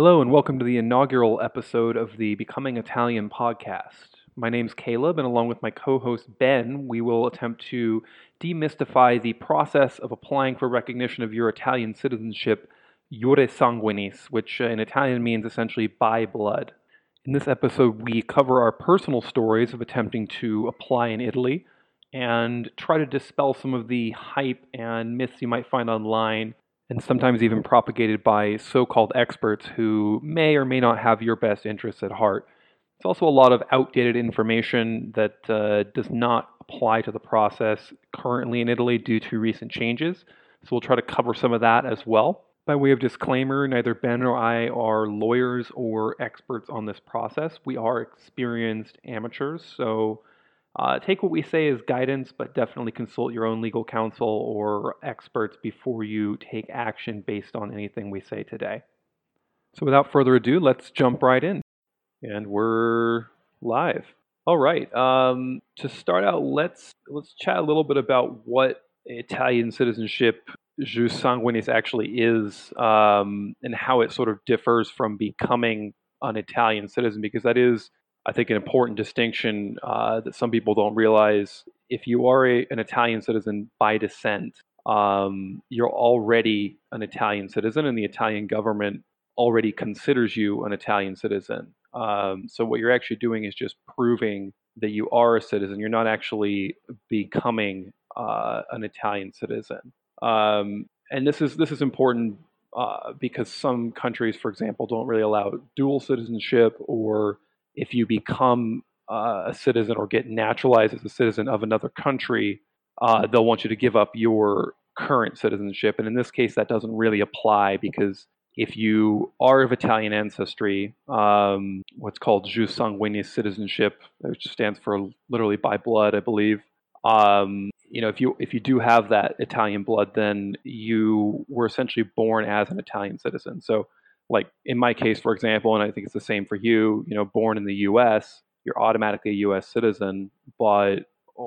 Hello, and welcome to the inaugural episode of the Becoming Italian podcast. My name's Caleb, and along with my co host Ben, we will attempt to demystify the process of applying for recognition of your Italian citizenship, iure sanguinis, which uh, in Italian means essentially by blood. In this episode, we cover our personal stories of attempting to apply in Italy and try to dispel some of the hype and myths you might find online and sometimes even propagated by so called experts who may or may not have your best interests at heart. It's also a lot of outdated information that uh, does not apply to the process currently in Italy due to recent changes. So we'll try to cover some of that as well. By way of disclaimer, neither Ben or I are lawyers or experts on this process. We are experienced amateurs, so uh, take what we say as guidance, but definitely consult your own legal counsel or experts before you take action based on anything we say today. So, without further ado, let's jump right in. And we're live. All right. Um, to start out, let's let's chat a little bit about what Italian citizenship jus sanguinis actually is, um, and how it sort of differs from becoming an Italian citizen, because that is I think, an important distinction uh, that some people don't realize. If you are a, an Italian citizen by descent, um, you're already an Italian citizen, and the Italian government already considers you an Italian citizen. Um, so, what you're actually doing is just proving that you are a citizen. You're not actually becoming uh, an Italian citizen. Um, and this is this is important uh, because some countries, for example, don't really allow dual citizenship or if you become uh, a citizen or get naturalized as a citizen of another country, uh, they'll want you to give up your current citizenship. And in this case, that doesn't really apply because if you are of Italian ancestry, um, what's called jus sanguinis citizenship, which stands for literally by blood, I believe. Um, you know, if you if you do have that Italian blood, then you were essentially born as an Italian citizen. So like in my case, for example, and I think it's the same for you, you know, born in the US, you're automatically a US citizen, but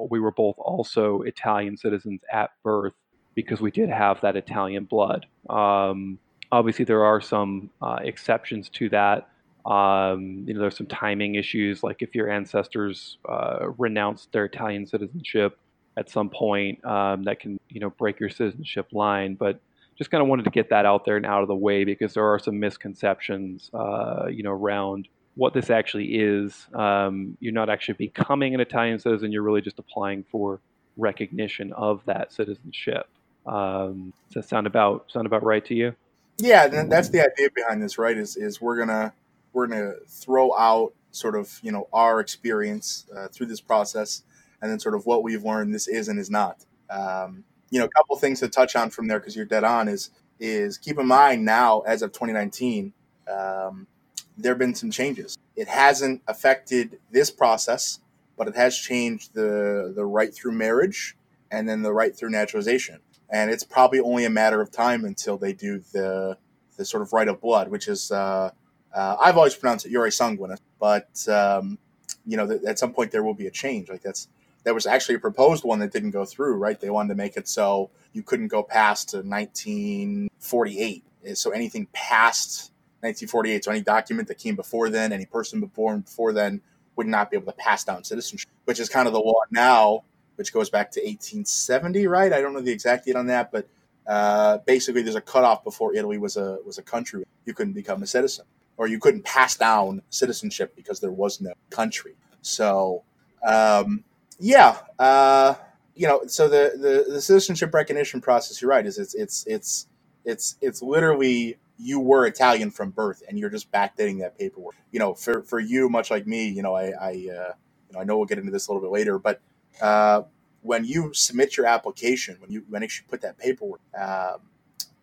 we were both also Italian citizens at birth because we did have that Italian blood. Um, obviously, there are some uh, exceptions to that. Um, you know, there's some timing issues, like if your ancestors uh, renounced their Italian citizenship at some point, um, that can you know break your citizenship line. But just kind of wanted to get that out there and out of the way because there are some misconceptions, uh, you know, around what this actually is. Um, you're not actually becoming an Italian citizen; you're really just applying for recognition of that citizenship. Um, does that sound about sound about right to you? Yeah, that's the idea behind this, right? Is is we're gonna we're gonna throw out sort of you know our experience uh, through this process, and then sort of what we've learned. This is and is not. Um, you know, a couple things to touch on from there because you're dead on is is keep in mind now as of 2019, um, there have been some changes. It hasn't affected this process, but it has changed the the right through marriage and then the right through naturalization. And it's probably only a matter of time until they do the the sort of right of blood, which is uh, uh, I've always pronounced it iure sanguinis, but um, you know, th- at some point there will be a change. Like that's there was actually a proposed one that didn't go through, right? They wanted to make it so you couldn't go past 1948. So anything past 1948, so any document that came before then, any person born before then, would not be able to pass down citizenship, which is kind of the law now, which goes back to 1870, right? I don't know the exact date on that, but uh, basically there's a cutoff before Italy was a was a country. You couldn't become a citizen, or you couldn't pass down citizenship because there was no country. So um, yeah, uh, you know, so the, the, the citizenship recognition process, you're right, is it's it's it's it's it's literally you were Italian from birth, and you're just backdating that paperwork. You know, for for you, much like me, you know, I I uh, you know I know we'll get into this a little bit later, but uh, when you submit your application, when you when you put that paperwork, um,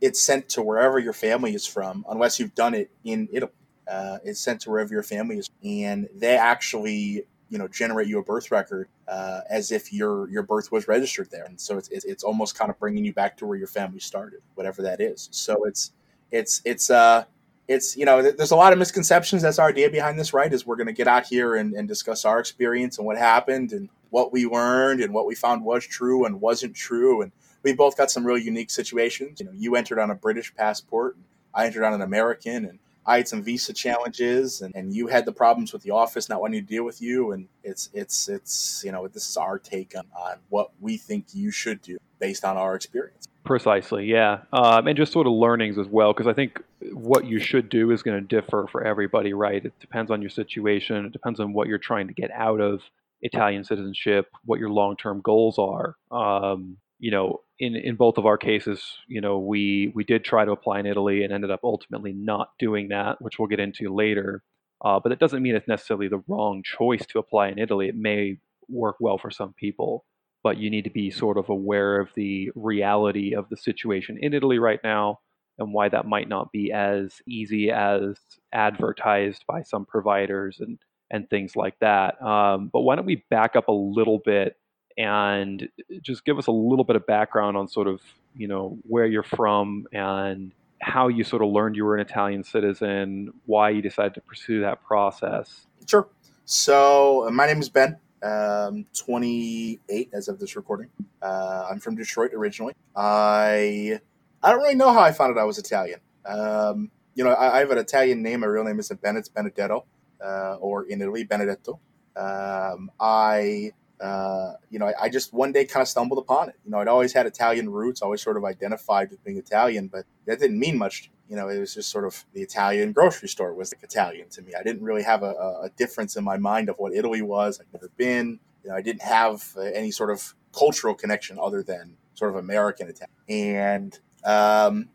it's sent to wherever your family is from, unless you've done it in Italy. Uh, it's sent to wherever your family is, and they actually you know generate you a birth record uh, as if your your birth was registered there. And so it's, it's almost kind of bringing you back to where your family started whatever that is. So it's it's it's uh it's you know there's a lot of misconceptions. That's our idea behind this right is we're going to get out here and, and discuss our experience and what happened and what we learned and what we found was true and wasn't true. And we both got some real unique situations. You know you entered on a british passport i entered on an american and I had some visa challenges, and, and you had the problems with the office not wanting to deal with you. And it's it's it's you know this is our take on, on what we think you should do based on our experience. Precisely, yeah, um, and just sort of learnings as well, because I think what you should do is going to differ for everybody, right? It depends on your situation. It depends on what you're trying to get out of Italian citizenship, what your long-term goals are. Um, you know, in in both of our cases, you know, we we did try to apply in Italy and ended up ultimately not doing that, which we'll get into later. Uh, but it doesn't mean it's necessarily the wrong choice to apply in Italy. It may work well for some people, but you need to be sort of aware of the reality of the situation in Italy right now and why that might not be as easy as advertised by some providers and and things like that. Um, but why don't we back up a little bit and just give us a little bit of background on sort of you know where you're from and how you sort of learned you were an Italian citizen, why you decided to pursue that process. Sure. So uh, my name is Ben. Um, 28 as of this recording. Uh, I'm from Detroit originally. I I don't really know how I found out I was Italian. Um, you know, I, I, have an Italian name. My real name isn't Ben. It's Benedetto, uh, or in Italy, Benedetto. Um, I uh, you know, I, I, just one day kind of stumbled upon it. You know, I'd always had Italian roots, always sort of identified with being Italian, but that didn't mean much. You know, it was just sort of the Italian grocery store was like Italian to me. I didn't really have a, a difference in my mind of what Italy was. I'd never been. You know, I didn't have uh, any sort of cultural connection other than sort of American Italian. And um,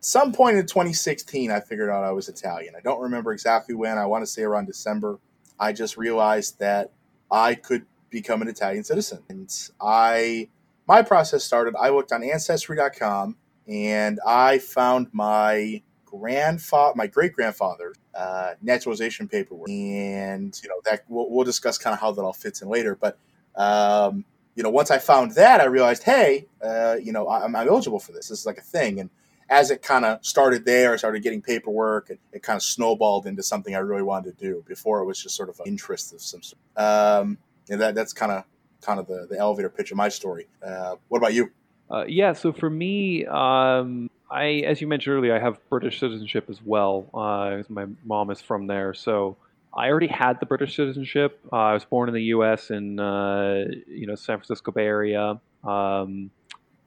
some point in 2016, I figured out I was Italian. I don't remember exactly when. I want to say around December. I just realized that I could become an Italian citizen. And I, my process started, I looked on Ancestry.com and I found my grandfather, my great grandfather, uh, naturalization paperwork. And, you know, that we'll, we'll discuss kind of how that all fits in later. But, um, you know, once I found that, I realized, hey, uh, you know, I'm, I'm eligible for this. This is like a thing. And as it kind of started there, I started getting paperwork, and it kind of snowballed into something I really wanted to do. Before it was just sort of an interest of some sort. Um, and that that's kind of kind of the, the elevator pitch of my story. Uh, what about you? Uh, yeah, so for me, um, I as you mentioned earlier, I have British citizenship as well. Uh, my mom is from there, so I already had the British citizenship. Uh, I was born in the U.S. in uh, you know San Francisco Bay Area. Um,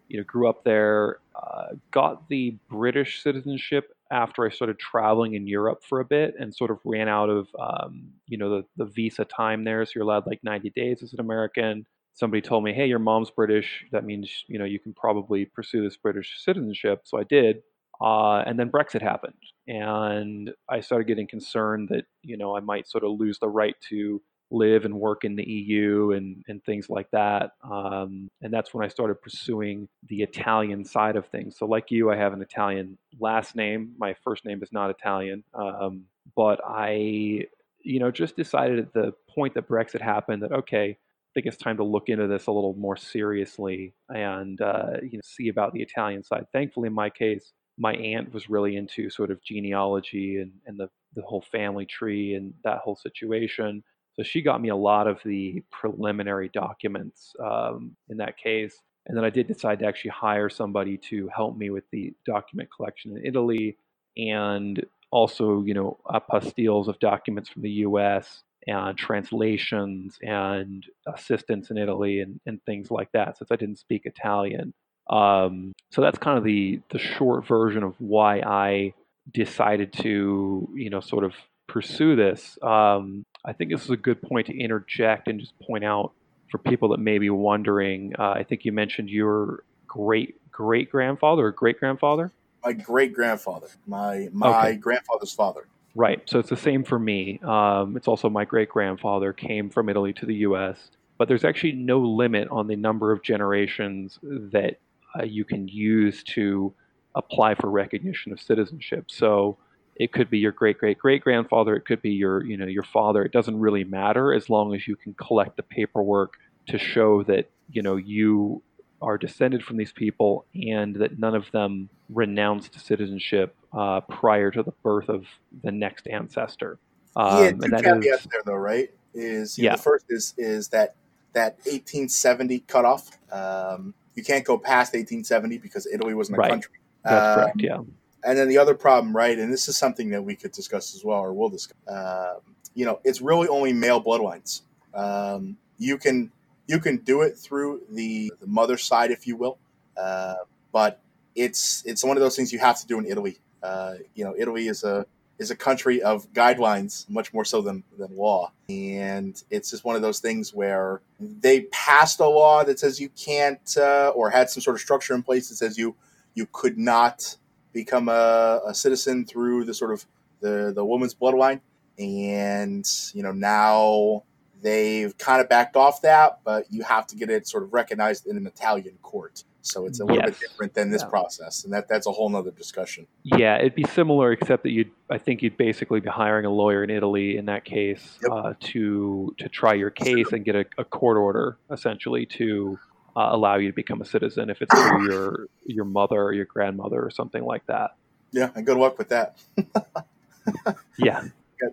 you know, grew up there. Uh, got the British citizenship after I started traveling in Europe for a bit and sort of ran out of, um, you know, the, the visa time there. So you're allowed like 90 days as an American. Somebody told me, hey, your mom's British. That means, you know, you can probably pursue this British citizenship. So I did. Uh, and then Brexit happened. And I started getting concerned that, you know, I might sort of lose the right to live and work in the EU and, and things like that. Um, and that's when I started pursuing the Italian side of things. So, like you, I have an Italian last name. My first name is not Italian. Um, but I, you know, just decided at the point that Brexit happened that, okay, I think it's time to look into this a little more seriously and, uh, you know, see about the Italian side. Thankfully, in my case, my aunt was really into sort of genealogy and, and the, the whole family tree and that whole situation. So she got me a lot of the preliminary documents um, in that case. And then I did decide to actually hire somebody to help me with the document collection in Italy and also, you know, apostilles of documents from the US and translations and assistance in Italy and, and things like that, since I didn't speak Italian. Um, so that's kind of the, the short version of why I decided to, you know, sort of pursue this. Um, I think this is a good point to interject and just point out for people that may be wondering. Uh, I think you mentioned your great great grandfather or great grandfather. My great grandfather, my my okay. grandfather's father. Right. So it's the same for me. Um, it's also my great grandfather came from Italy to the U.S. But there's actually no limit on the number of generations that uh, you can use to apply for recognition of citizenship. So it could be your great great great grandfather. It could be your you know your father. It doesn't really matter as long as you can collect the paperwork to show that you know you are descended from these people and that none of them renounced citizenship uh, prior to the birth of the next ancestor. Um, yeah, two caveats is, there though, right? Is yeah. Know, the first is is that that 1870 cutoff. Um, you can't go past 1870 because Italy wasn't a right. country. That's um, correct. Yeah and then the other problem, right? And this is something that we could discuss as well, or we'll discuss. Um, you know, it's really only male bloodlines. Um, you can you can do it through the, the mother side, if you will, uh, but it's it's one of those things you have to do in Italy. Uh, you know, Italy is a is a country of guidelines, much more so than, than law. And it's just one of those things where they passed a law that says you can't, uh, or had some sort of structure in place that says you you could not become a, a citizen through the sort of the the woman's bloodline. And you know now they've kind of backed off that, but you have to get it sort of recognized in an Italian court. So it's a little yes. bit different than this yeah. process, and that that's a whole nother discussion. Yeah, it'd be similar, except that you'd I think you'd basically be hiring a lawyer in Italy in that case yep. uh, to to try your case and get a, a court order essentially to uh, allow you to become a citizen if it's through your your mother or your grandmother or something like that. Yeah, and good luck with that. yeah.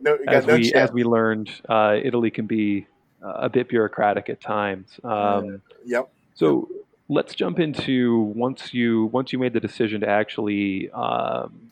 No, as no we chance. as we learned, uh, Italy can be uh, a bit bureaucratic at times. Um, yep. So let's jump into once you once you made the decision to actually um,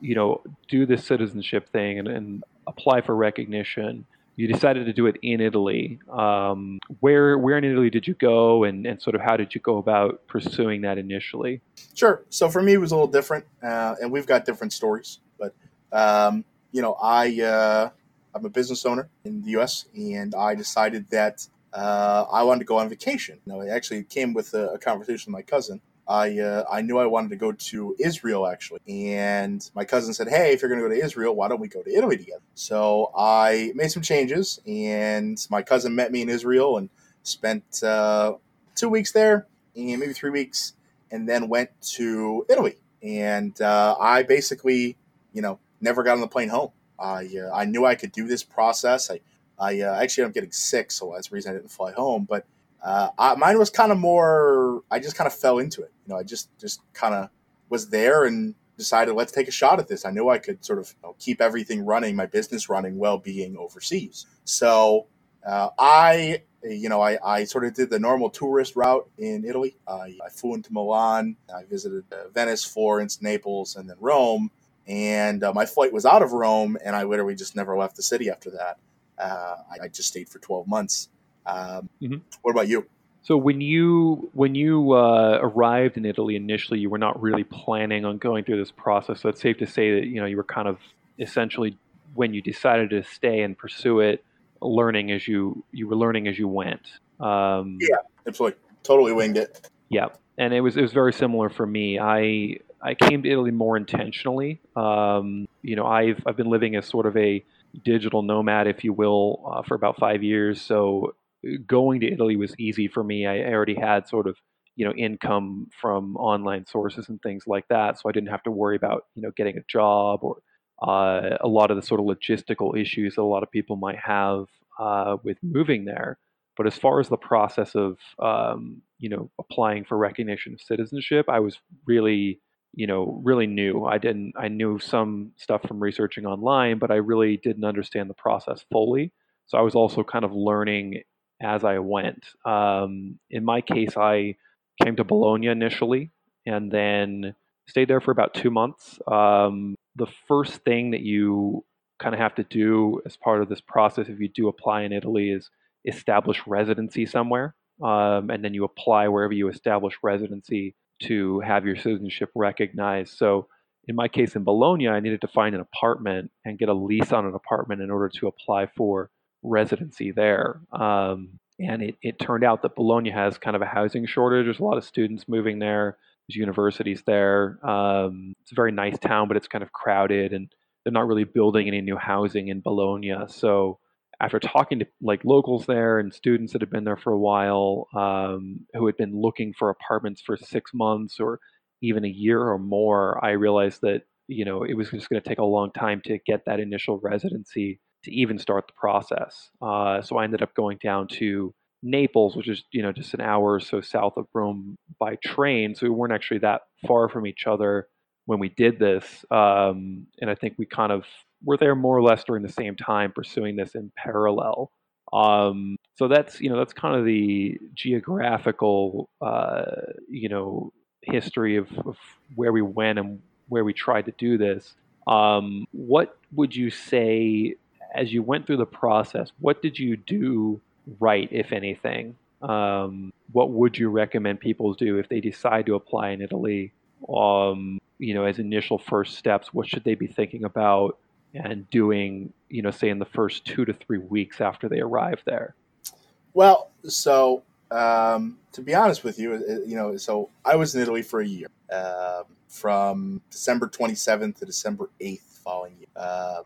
you know do this citizenship thing and, and, apply for recognition you decided to do it in Italy. Um, where where in Italy did you go, and, and sort of how did you go about pursuing that initially? Sure. So for me, it was a little different, uh, and we've got different stories. But um, you know, I uh, I'm a business owner in the U.S., and I decided that uh, I wanted to go on vacation. You it actually came with a, a conversation with my cousin. I uh, I knew I wanted to go to Israel actually, and my cousin said, "Hey, if you're going to go to Israel, why don't we go to Italy together?" So I made some changes, and my cousin met me in Israel and spent uh, two weeks there, and maybe three weeks, and then went to Italy. And uh, I basically, you know, never got on the plane home. I uh, I knew I could do this process. I I uh, actually I'm getting sick, so that's the reason I didn't fly home. But uh, I, mine was kind of more. I just kind of fell into it. You know, I just just kind of was there and decided let's take a shot at this. I knew I could sort of you know, keep everything running, my business running, while being overseas. So uh, I, you know, I, I sort of did the normal tourist route in Italy. I, I flew into Milan. I visited uh, Venice, Florence, Naples, and then Rome. And uh, my flight was out of Rome, and I literally just never left the city after that. Uh, I, I, just stayed for 12 months. Um, mm-hmm. What about you? So when you when you uh, arrived in Italy initially, you were not really planning on going through this process. So it's safe to say that you know you were kind of essentially when you decided to stay and pursue it, learning as you you were learning as you went. Um, yeah, absolutely, totally winged it. Yeah, and it was it was very similar for me. I I came to Italy more intentionally. Um, you know, I've I've been living as sort of a digital nomad, if you will, uh, for about five years. So going to Italy was easy for me. I, already had sort of you know income from online sources and things like that, so I didn't have to worry about you know getting a job or uh, a lot of the sort of logistical issues that a lot of people might have uh, with moving there. But as far as the process of um, you know applying for recognition of citizenship, I was really you know really new. I didn't I knew some stuff from researching online, but I really didn't understand the process fully. So I was also kind of learning as I went. Um, in my case, I came to Bologna initially and then stayed there for about two months. Um, the first thing that you kind of have to do as part of this process, if you do apply in Italy, is establish residency somewhere. Um, and then you apply wherever you establish residency to have your citizenship recognized. So, in my case in Bologna, I needed to find an apartment and get a lease on an apartment in order to apply for residency there. Um, and it, it turned out that Bologna has kind of a housing shortage. There's a lot of students moving there. There's universities there. Um, it's a very nice town, but it's kind of crowded, and they're not really building any new housing in Bologna. So after talking to like locals there and students that had been there for a while, um, who had been looking for apartments for six months or even a year or more, I realized that you know it was just going to take a long time to get that initial residency to even start the process. Uh, so I ended up going down to Naples, which is you know just an hour or so south of Rome by train. So we weren't actually that far from each other when we did this. Um, and I think we kind of were there more or less during the same time, pursuing this in parallel. Um, so that's you know that's kind of the geographical uh, you know history of, of where we went and where we tried to do this. Um, what would you say as you went through the process? What did you do right, if anything? Um, what would you recommend people do if they decide to apply in Italy? Um, you know, as initial first steps, what should they be thinking about and doing? You know, say in the first two to three weeks after they arrive there. Well, so um, to be honest with you, you know, so I was in Italy for a year, uh, from December 27th to December 8th following year. Uh,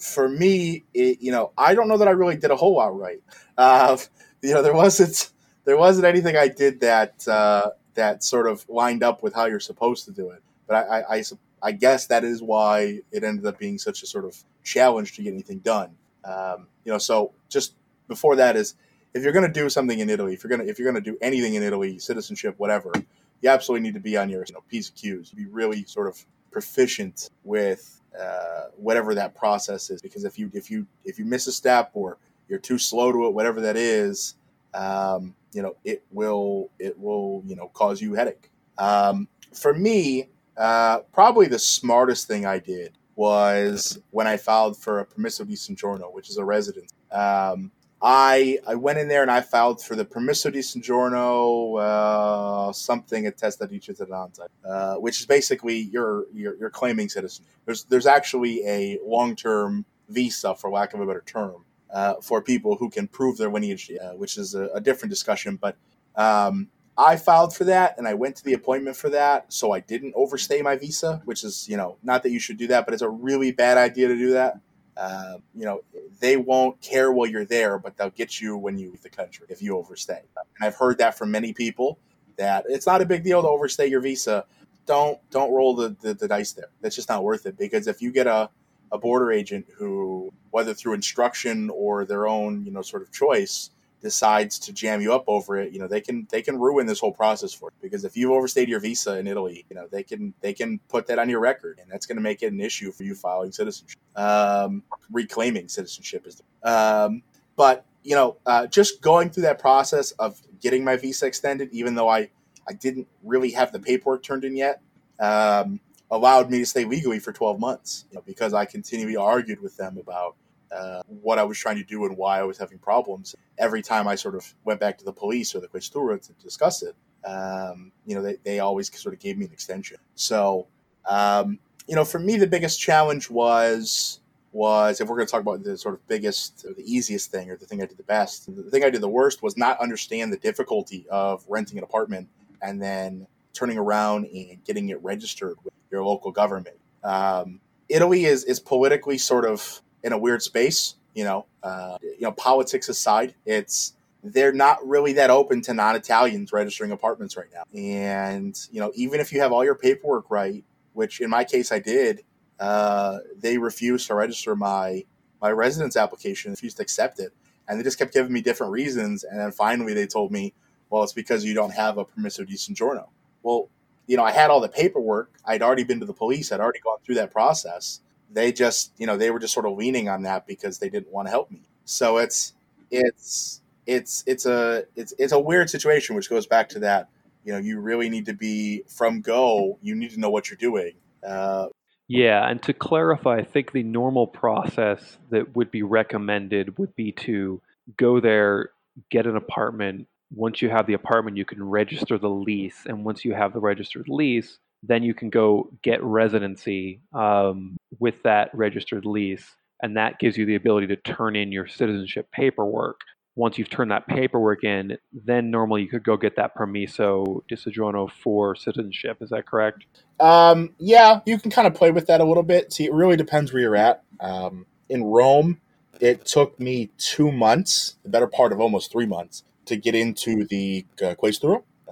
for me, it, you know, I don't know that I really did a whole lot right. Uh, you know, there wasn't there wasn't anything I did that uh, that sort of lined up with how you're supposed to do it. But I, I, I, I, guess that is why it ended up being such a sort of challenge to get anything done. Um, you know, so just before that is if you're going to do something in Italy, if you're going to if you're going to do anything in Italy, citizenship, whatever, you absolutely need to be on your you know, P's and Q's. Be really sort of proficient with uh, whatever that process is, because if you if you if you miss a step or you're too slow to it, whatever that is, um, you know, it will it will you know cause you headache. Um, for me, uh, probably the smartest thing I did was when I filed for a permesso di soggiorno, which is a residence. Um, I I went in there and I filed for the permesso di soggiorno uh, something attesa di cittadinanza, uh, which is basically you're, you're you're claiming citizen. There's there's actually a long term visa, for lack of a better term, uh, for people who can prove their lineage, uh, which is a, a, different discussion. But um, I filed for that and I went to the appointment for that, so I didn't overstay my visa, which is you know not that you should do that, but it's a really bad idea to do that. Uh, you know, they won't care while you're there, but they'll get you when you leave the country if you overstay. And I've heard that from many people that it's not a big deal to overstay your visa. Don't don't roll the, the, the dice there. That's just not worth it because if you get a a border agent who, whether through instruction or their own, you know, sort of choice, decides to jam you up over it, you know, they can they can ruin this whole process for you. Because if you've overstayed your visa in Italy, you know, they can they can put that on your record, and that's going to make it an issue for you filing citizenship, um, reclaiming citizenship is. the, Um, but you know, uh, just going through that process of getting my visa extended, even though I I didn't really have the paperwork turned in yet. Um, allowed me to stay legally for 12 months you know, because I continually argued with them about uh, what I was trying to do and why I was having problems. Every time I sort of went back to the police or the questura to discuss it, um, you know, they, they always sort of gave me an extension. So, um, you know, for me, the biggest challenge was was if we're going to talk about the sort of biggest or the easiest thing or the thing I did the best, the thing I did the worst was not understand the difficulty of renting an apartment and then turning around and getting it registered with your local government. Um, Italy is is politically sort of in a weird space. You know, uh, you know, politics aside, it's they're not really that open to non-Italians registering apartments right now. And you know, even if you have all your paperwork right, which in my case I did, uh, they refused to register my my residence application, refused to accept it, and they just kept giving me different reasons. And then finally, they told me, "Well, it's because you don't have a permesso di soggiorno." Well, you know, I had all the paperwork. I'd already been to the police. I'd already gone through that process. They just, you know, they were just sort of leaning on that because they didn't want to help me. So it's, it's, it's, it's a, it's, it's a weird situation, which goes back to that. You know, you really need to be from go. You need to know what you're doing. Uh, yeah, and to clarify, I think the normal process that would be recommended would be to go there, get an apartment, once you have the apartment, you can register the lease, and once you have the registered lease, then you can go get residency um, with that registered lease, and that gives you the ability to turn in your citizenship paperwork. Once you've turned that paperwork in, then normally you could go get that permesso di soggiorno for citizenship. Is that correct? Um, yeah, you can kind of play with that a little bit. See, it really depends where you're at. Um, in Rome, it took me two months, the better part of almost three months, to get into the uh,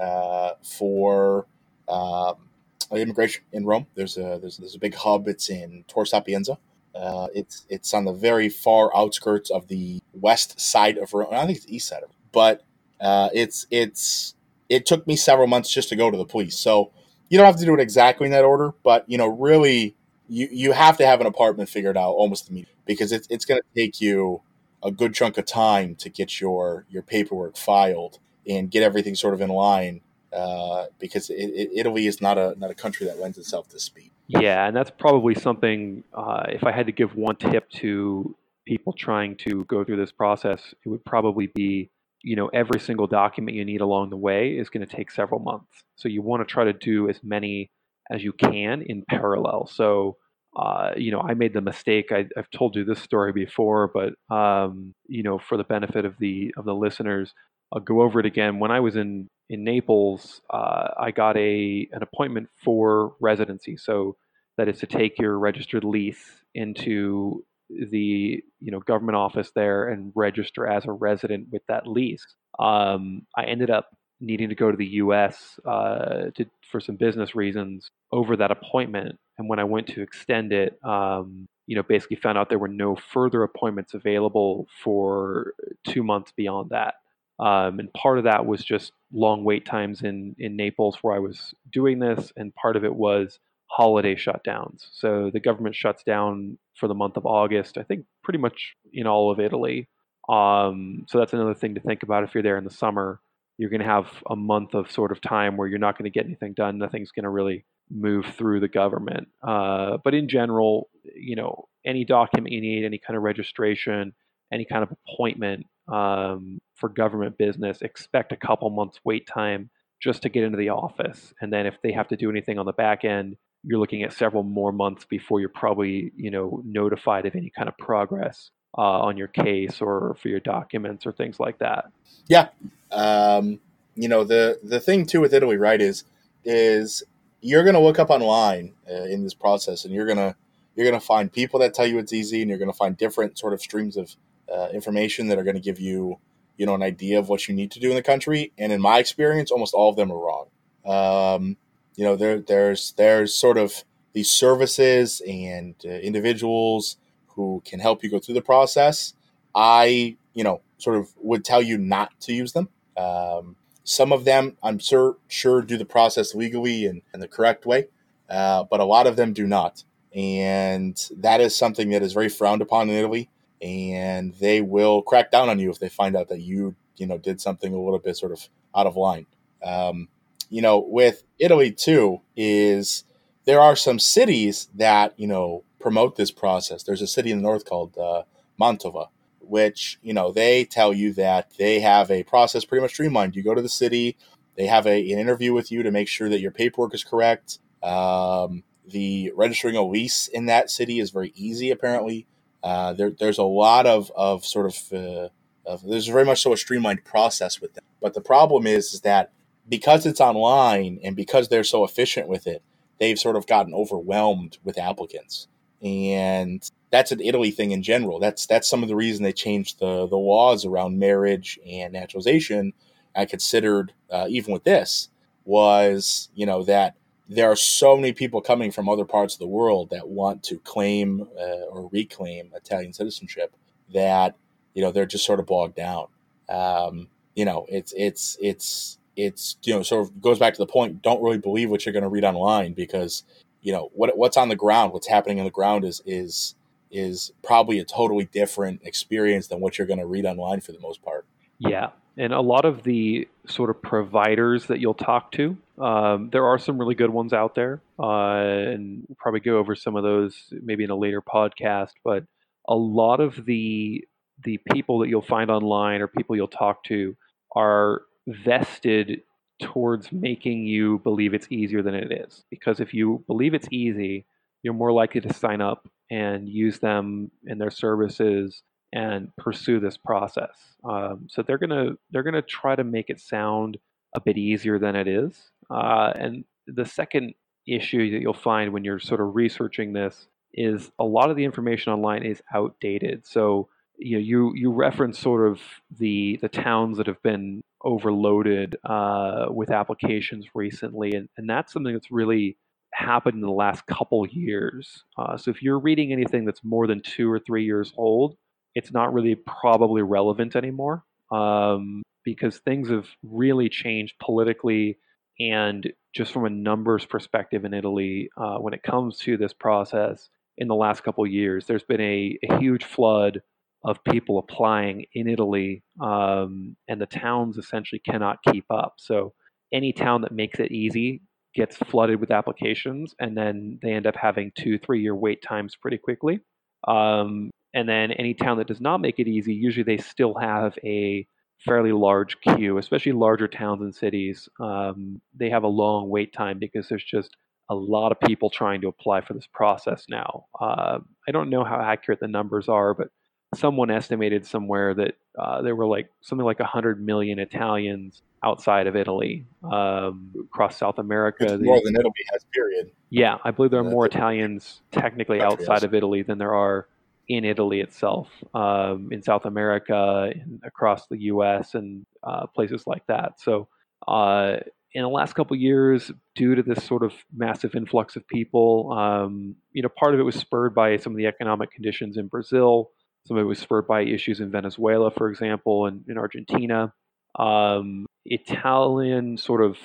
uh, for um, immigration in Rome. There's a there's, there's a big hub. It's in Tor Sapienza. Uh, it's it's on the very far outskirts of the west side of Rome. I think it's the east side of but uh, it's it's it took me several months just to go to the police. So you don't have to do it exactly in that order, but you know, really, you you have to have an apartment figured out almost immediately because it's it's going to take you a good chunk of time to get your your paperwork filed and get everything sort of in line uh, because it, it, Italy is not a not a country that lends itself to speed. Yeah, and that's probably something. Uh, if I had to give one tip to people trying to go through this process, it would probably be, you know, every single document you need along the way is going to take several months. So you want to try to do as many as you can in parallel. So, uh, you know, I made the mistake. I, have told you this story before, but um, you know, for the benefit of the of the listeners, I'll go over it again. When I was in in Naples, uh, I got a an appointment for residency. So that is to take your registered lease into the you know government office there and register as a resident with that lease. Um, I ended up needing to go to the U.S. Uh, to, for some business reasons over that appointment, and when I went to extend it, um, you know, basically found out there were no further appointments available for two months beyond that. Um, and part of that was just long wait times in, in Naples where I was doing this, and part of it was holiday shutdowns. So the government shuts down for the month of August, I think pretty much in all of Italy. Um, so that's another thing to think about if you're there in the summer. You're going to have a month of sort of time where you're not going to get anything done. Nothing's going to really move through the government. Uh, but in general, you know, any document you need, any kind of registration, any kind of appointment um, for government business, expect a couple months wait time just to get into the office. And then if they have to do anything on the back end, you're looking at several more months before you're probably, you know, notified of any kind of progress uh, on your case or for your documents or things like that. Yeah, um, you know the the thing too with Italy, right? Is is you're going to look up online uh, in this process, and you're gonna you're gonna find people that tell you it's easy, and you're gonna find different sort of streams of uh, information that are going to give you, you know, an idea of what you need to do in the country. And in my experience, almost all of them are wrong. Um, you know, there, there's there's sort of these services and uh, individuals who can help you go through the process. I, you know, sort of would tell you not to use them. Um, some of them, I'm sure, sure do the process legally and, and the correct way, uh, but a lot of them do not. And that is something that is very frowned upon in Italy and they will crack down on you if they find out that you you know did something a little bit sort of out of line. Um, you know, with Italy too, is there are some cities that you know promote this process. There's a city in the north called uh, Mantova, which you know they tell you that they have a process pretty much streamlined. You go to the city, they have a, an interview with you to make sure that your paperwork is correct. Um, the registering a lease in that city is very easy, apparently. Uh, there, there's a lot of, of sort of, uh, of, there's very much so a streamlined process with them. But the problem is, is that because it's online and because they're so efficient with it, they've sort of gotten overwhelmed with applicants. And that's an Italy thing in general. That's that's some of the reason they changed the the laws around marriage and naturalization. I considered uh, even with this was you know that there are so many people coming from other parts of the world that want to claim uh, or reclaim Italian citizenship that you know they're just sort of bogged down. Um, you know, it's it's it's it's you know sort of goes back to the point. Don't really believe what you're going to read online because you know what what's on the ground, what's happening on the ground is is is probably a totally different experience than what you're going to read online for the most part. Yeah, and a lot of the sort of providers that you'll talk to, um, there are some really good ones out there, uh, and we'll probably go over some of those maybe in a later podcast. But a lot of the the people that you'll find online or people you'll talk to are vested towards making you believe it's easier than it is. Because if you believe it's easy, you're more likely to sign up and use them and their services and pursue this process. Um, so they're gonna they're gonna try to make it sound a bit easier than it is. Uh, and the second issue that you'll find when you're sort of researching this is a lot of the information online is outdated. So you know, you you reference sort of the the towns that have been overloaded uh, with applications recently, and, and that's something that's really happened in the last couple years. Uh, so if you're reading anything that's more than two or three years old, it's not really probably relevant anymore um, because things have really changed politically and just from a numbers perspective in Italy uh, when it comes to this process in the last couple of years. There's been a, a huge flood of people applying in Italy, um, and the towns essentially cannot keep up. So any town that makes it easy gets flooded with applications, and then they end up having two, three year wait times pretty quickly. Um, and then any town that does not make it easy, usually they still have a fairly large queue, especially larger towns and cities. Um, they have a long wait time because there's just a lot of people trying to apply for this process now. Uh, I don't know how accurate the numbers are, but someone estimated somewhere that uh, there were like something like 100 million Italians outside of Italy um, across South America. It's more than Italy has, period. Yeah, I believe there are more Italians technically outside of Italy than there are in Italy itself, um, in South America, in, across the U.S. and uh, places like that. So, uh, in the last couple years, due to this sort of massive influx of people, um, you know, part of it was spurred by some of the economic conditions in Brazil. Some of it was spurred by issues in Venezuela, for example, and in Argentina. Um, Italian sort of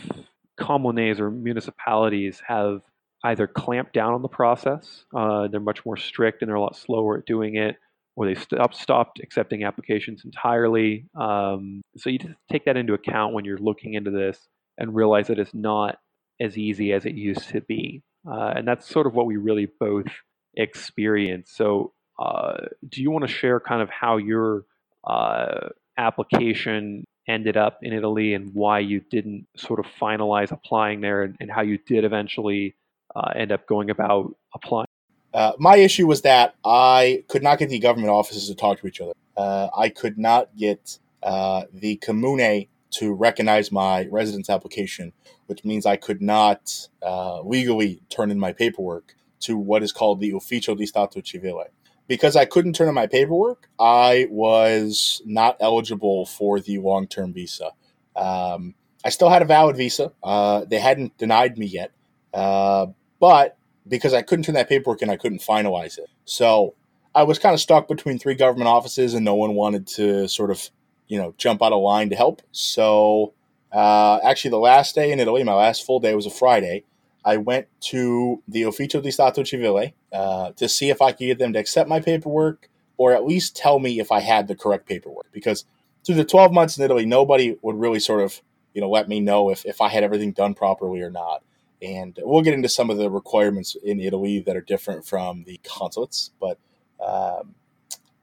communes or municipalities have either clamp down on the process, uh, they're much more strict and they're a lot slower at doing it, or they stopped, stopped accepting applications entirely. Um, so you just take that into account when you're looking into this and realize that it's not as easy as it used to be. Uh, and that's sort of what we really both experience. So, uh, do you want to share kind of how your uh, application ended up in Italy and why you didn't sort of finalize applying there and, and how you did eventually uh, end up going about applying? Uh, my issue was that I could not get the government offices to talk to each other. Uh, I could not get uh, the comune to recognize my residence application, which means I could not uh, legally turn in my paperwork to what is called the Ufficio di Stato Civile. Because I couldn't turn in my paperwork, I was not eligible for the long term visa. Um, I still had a valid visa. Uh, they hadn't denied me yet. Uh, but because I couldn't turn that paperwork in, I couldn't finalize it. So I was kind of stuck between three government offices, and no one wanted to sort of, you know, jump out of line to help. So uh, actually, the last day in Italy, my last full day was a Friday. I went to the Ufficio di Stato Civile uh, to see if I could get them to accept my paperwork or at least tell me if I had the correct paperwork. Because through the 12 months in Italy, nobody would really sort of, you know, let me know if, if I had everything done properly or not. And we'll get into some of the requirements in Italy that are different from the consulates. But um,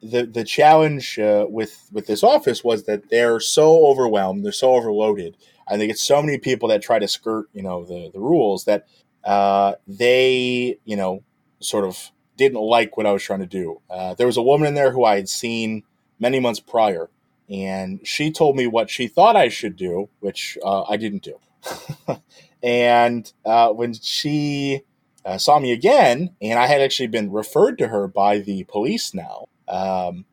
the the challenge uh, with with this office was that they're so overwhelmed, they're so overloaded, and they get so many people that try to skirt, you know, the the rules that uh, they, you know, sort of didn't like what I was trying to do. Uh, there was a woman in there who I had seen many months prior, and she told me what she thought I should do, which uh, I didn't do. And uh, when she uh, saw me again, and I had actually been referred to her by the police now, um,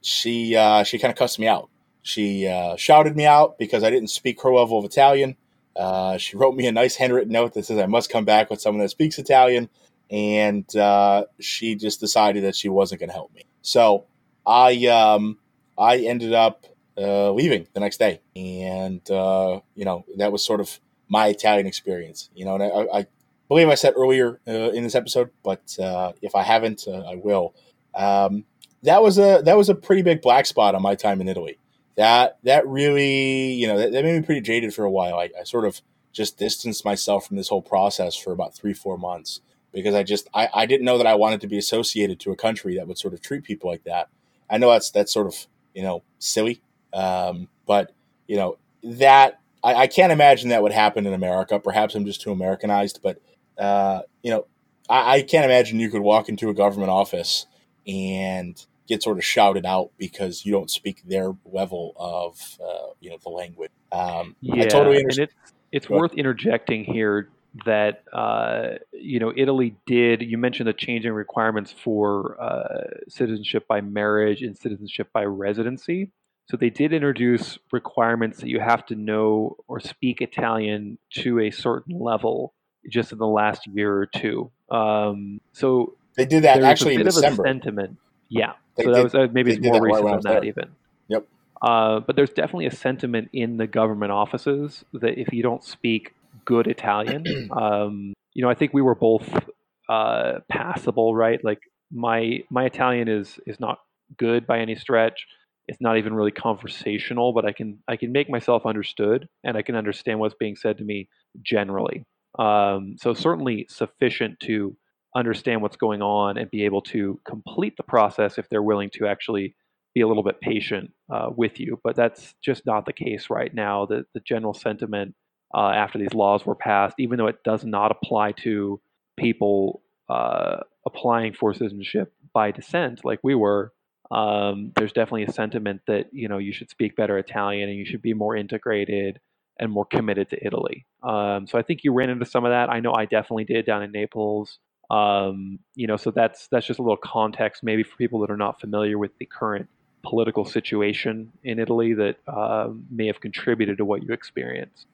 she uh, she kind of cussed me out. She uh, shouted me out because I didn't speak her level of Italian. Uh, she wrote me a nice handwritten note that says I must come back with someone that speaks Italian, and uh, she just decided that she wasn't going to help me. So I um, I ended up leaving the next day, and you know that was sort of my Italian experience. You know, and I, I believe I said earlier uh, in this episode, but uh, if I haven't, uh, I will. Um, that was a that was a pretty big black spot on my time in Italy. That that really, you know, that, that made me pretty jaded for a while. I, I, sort of just distanced myself from this whole process for about three, four months because I just I, I didn't know that I wanted to be associated to a country that would sort of treat people like that. I know that's that's sort of you know silly, um, but you know that I, I, can't imagine that would happen in America. Perhaps I'm just too Americanized, but uh, you know, I, I, can't imagine you could walk into a government office and get sort of shouted out because you don't speak their level of uh, you know the language. Um, yeah, I totally understand. And it's, it's worth interjecting here that uh, you know Italy did. You mentioned the changing requirements for uh, citizenship by marriage and citizenship by residency. So they did introduce requirements that you have to know or speak Italian to a certain level just in the last year or two. Um, so they did that actually a bit in December. Of a sentiment, yeah. They so that was uh, maybe it's more recent than that even. Yep. Uh, but there's definitely a sentiment in the government offices that if you don't speak good Italian, um, you know, I think we were both uh, passable, right? Like my my Italian is is not good by any stretch it's not even really conversational, but I can I can make myself understood and I can understand what's being said to me generally. Um, so certainly sufficient to understand what's going on and be able to complete the process if they're willing to actually be a little bit patient uh, with you. But that's just not the case right now. The the general sentiment uh, after these laws were passed, even though it does not apply to people uh, applying for citizenship by descent like we were, um, there's definitely a sentiment that you know you should speak better Italian and you should be more integrated and more committed to Italy. Um, so I think you ran into some of that. I know I definitely did down in Naples. Um, you know, so that's that's just a little context maybe for people that are not familiar with the current political situation in Italy that uh, may have contributed to what you experienced.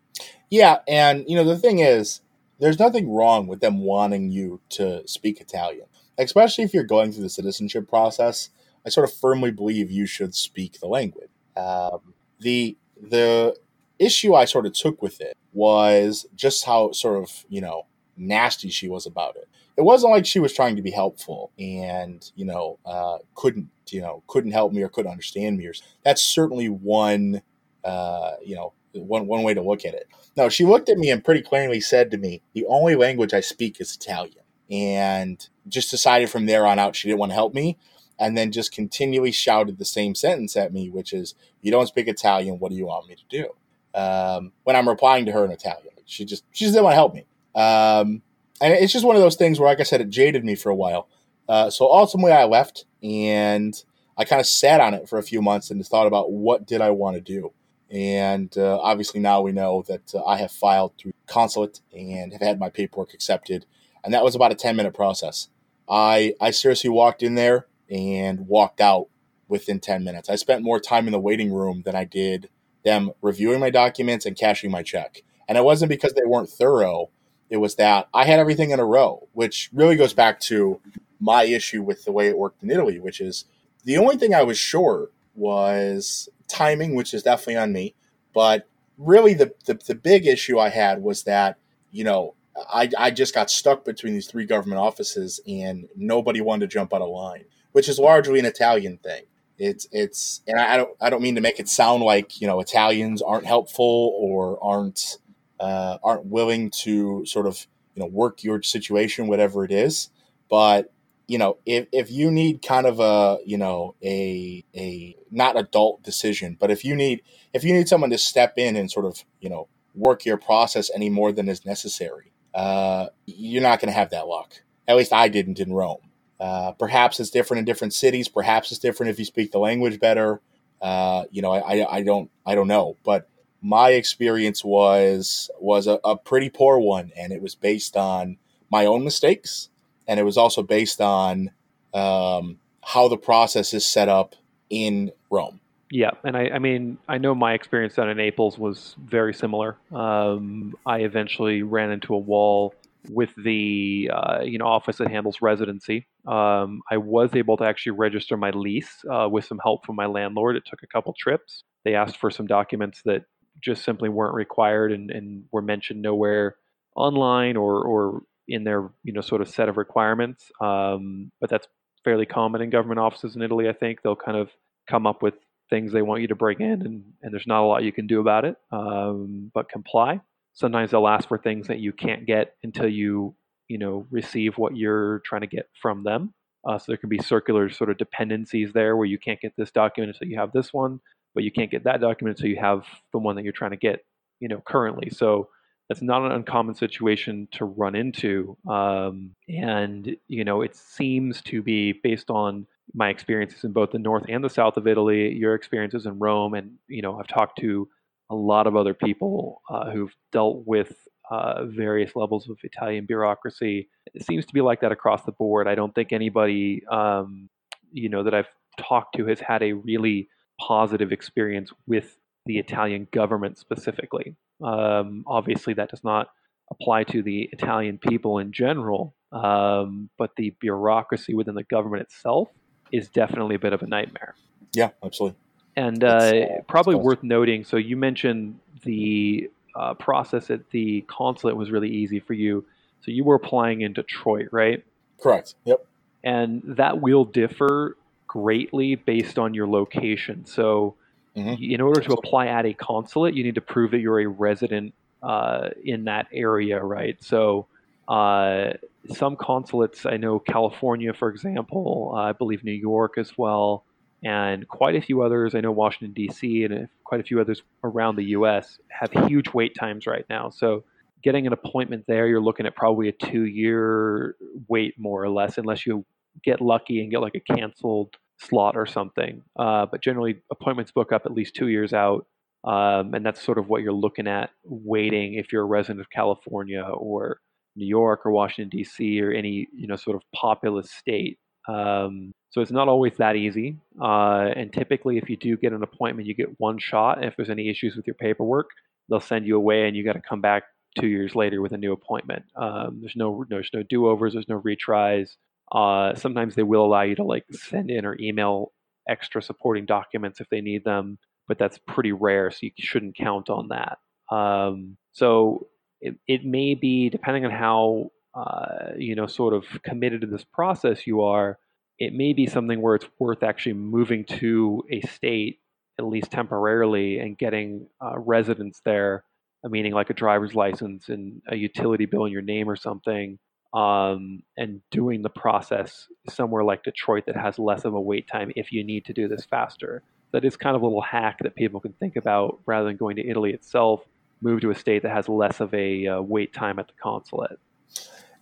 Yeah, and you know the thing is, there's nothing wrong with them wanting you to speak Italian, especially if you're going through the citizenship process. I sort of firmly believe you should speak the language. Um, the the issue I sort of took with it was just how sort of you know nasty she was about it. It wasn't like she was trying to be helpful and you know uh, couldn't you know couldn't help me or couldn't understand me. Or that's certainly one uh, you know one one way to look at it. No, she looked at me and pretty plainly said to me, "The only language I speak is Italian," and just decided from there on out she didn't want to help me and then just continually shouted the same sentence at me, which is, "You don't speak Italian. What do you want me to do?" Um, when I'm replying to her in Italian, she just she just didn't want to help me. Um, and it's just one of those things where, like I said, it jaded me for a while. Uh, so ultimately, I left and I kind of sat on it for a few months and thought about what did I want to do. And uh, obviously, now we know that uh, I have filed through consulate and have had my paperwork accepted, and that was about a ten minute process. I I seriously walked in there and walked out within 10 minutes. I spent more time in the waiting room than I did them reviewing my documents and cashing my check. And it wasn't because they weren't thorough, it was that I had everything in a row, which really goes back to my issue with the way it worked in Italy, which is the only thing I was short was timing, which is definitely on me. But really, the, the, the big issue I had was that, you know, I, I just got stuck between these three government offices and nobody wanted to jump out of line which is largely an Italian thing. It's it's and I don't I don't mean to make it sound like you know Italians aren't helpful or aren't uh, aren't willing to sort of you know work your situation whatever it is, but you know if, if you need kind of a you know a a not adult decision, but if you need if you need someone to step in and sort of you know work your process any more than is necessary, uh, you're not going to have that luck. At least I didn't in Rome. Uh, perhaps it's different in different cities. Perhaps it's different if you speak the language better. Uh, you know, I, I, don't I don't know, but my experience was was a, a, pretty poor one, and it was based on my own mistakes, and it was also based on um, how the process is set up in Rome. Yeah, and I, I mean, I know my experience down in Naples was very similar. Um, I eventually ran into a wall with the uh, you know office that handles residency. Um, I was able to actually register my lease uh, with some help from my landlord. It took a couple trips. They asked for some documents that just simply weren't required and, and were mentioned nowhere online or or in their you know sort of set of requirements. Um, but that's fairly common in government offices in Italy. I think they'll kind of come up with things they want you to bring in, and, and there's not a lot you can do about it. Um, but comply sometimes they'll ask for things that you can't get until you you know receive what you're trying to get from them. Uh, so there can be circular sort of dependencies there where you can't get this document until you have this one but you can't get that document until you have the one that you're trying to get you know currently. So that's not an uncommon situation to run into. Um, and you know it seems to be based on my experiences in both the north and the south of italy your experiences in rome and you know i've talked to a lot of other people uh, who've dealt with uh, various levels of Italian bureaucracy. It seems to be like that across the board. I don't think anybody, um, you know, that I've talked to has had a really positive experience with the Italian government specifically. Um, obviously, that does not apply to the Italian people in general, um, but the bureaucracy within the government itself is definitely a bit of a nightmare. Yeah, absolutely. And uh, probably worth noting. So you mentioned the uh, process at the consulate was really easy for you. So you were applying in Detroit, right? Correct. Yep. And that will differ greatly based on your location. So, mm-hmm. in order to apply at a consulate, you need to prove that you're a resident uh, in that area, right? So, uh, some consulates, I know California, for example, uh, I believe New York as well, and quite a few others. I know Washington, D.C., and quite a few others around the U.S. have huge wait times right now. So, getting an appointment there, you're looking at probably a two year wait, more or less, unless you get lucky and get like a canceled slot or something. Uh, but generally, appointments book up at least two years out. Um, and that's sort of what you're looking at waiting if you're a resident of California or New York or Washington D.C. or any you know sort of populous state. Um, so it's not always that easy. Uh, and typically, if you do get an appointment, you get one shot. And If there's any issues with your paperwork, they'll send you away, and you got to come back two years later with a new appointment. Um, there's no there's no do overs. There's no retries. Uh, sometimes they will allow you to like send in or email extra supporting documents if they need them, but that's pretty rare, so you shouldn't count on that. Um, so it, it may be depending on how uh, you know sort of committed to this process you are it may be something where it's worth actually moving to a state at least temporarily and getting uh, residence there meaning like a driver's license and a utility bill in your name or something um, and doing the process somewhere like detroit that has less of a wait time if you need to do this faster that is kind of a little hack that people can think about rather than going to italy itself move to a state that has less of a uh, wait time at the consulate.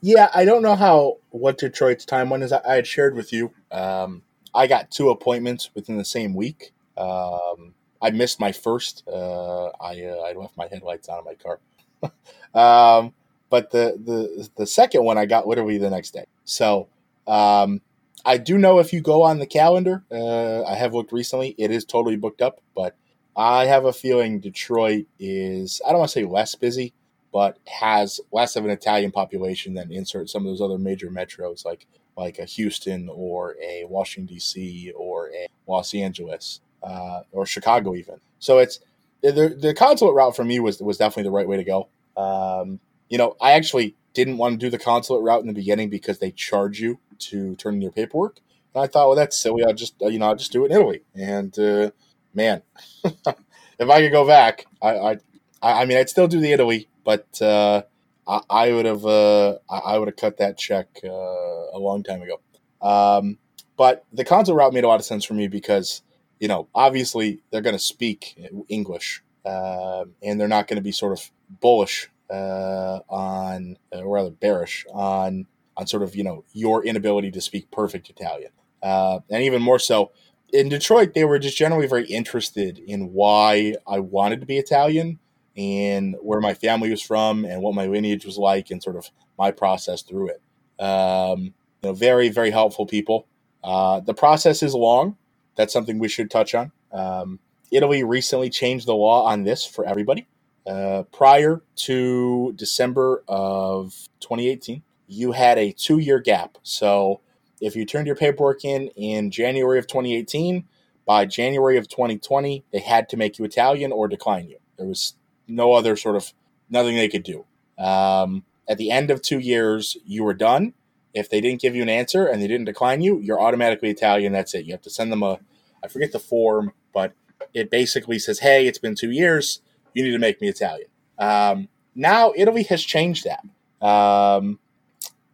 Yeah, I don't know how what Detroit's time one is. I, I had shared with you. Um, I got two appointments within the same week. Um, I missed my first. Uh, I uh, I left my headlights on in my car. um, but the the the second one I got literally the next day. So um, I do know if you go on the calendar, uh, I have looked recently. It is totally booked up, but I have a feeling Detroit is, I don't want to say less busy, but has less of an Italian population than insert some of those other major metros like like a Houston or a Washington D.C. or a Los Angeles uh, or Chicago even. So it's the the consulate route for me was was definitely the right way to go. Um, you know, I actually didn't want to do the consulate route in the beginning because they charge you to turn in your paperwork. And I thought, well, that's silly. I'll just you know I'll just do it in Italy and. Uh, man, if I could go back, I, I, I mean, I'd still do the Italy, but uh, I, I, would have, uh, I would have cut that check uh, a long time ago. Um, but the console route made a lot of sense for me because, you know, obviously they're going to speak English, um, and they're not going to be sort of bullish uh, on, or rather bearish on, on sort of you know your inability to speak perfect Italian, uh, and even more so in Detroit, they were just generally very interested in why I wanted to be Italian and where my family was from and what my lineage was like and sort of my process through it. Um, you know, very, very helpful people. Uh, the process is long. That's something we should touch on. Um, Italy recently changed the law on this for everybody. Uh, prior to December of 2018, you had a two year gap. So if you turned your paperwork in in January of 2018, by January of 2020, they had to make you Italian or decline you. There was no other sort of nothing they could do. Um, at the end of two years, you were done. If they didn't give you an answer and they didn't decline you, you're automatically Italian. That's it. You have to send them a, I forget the form, but it basically says, hey, it's been two years. You need to make me Italian. Um, now, Italy has changed that. Um,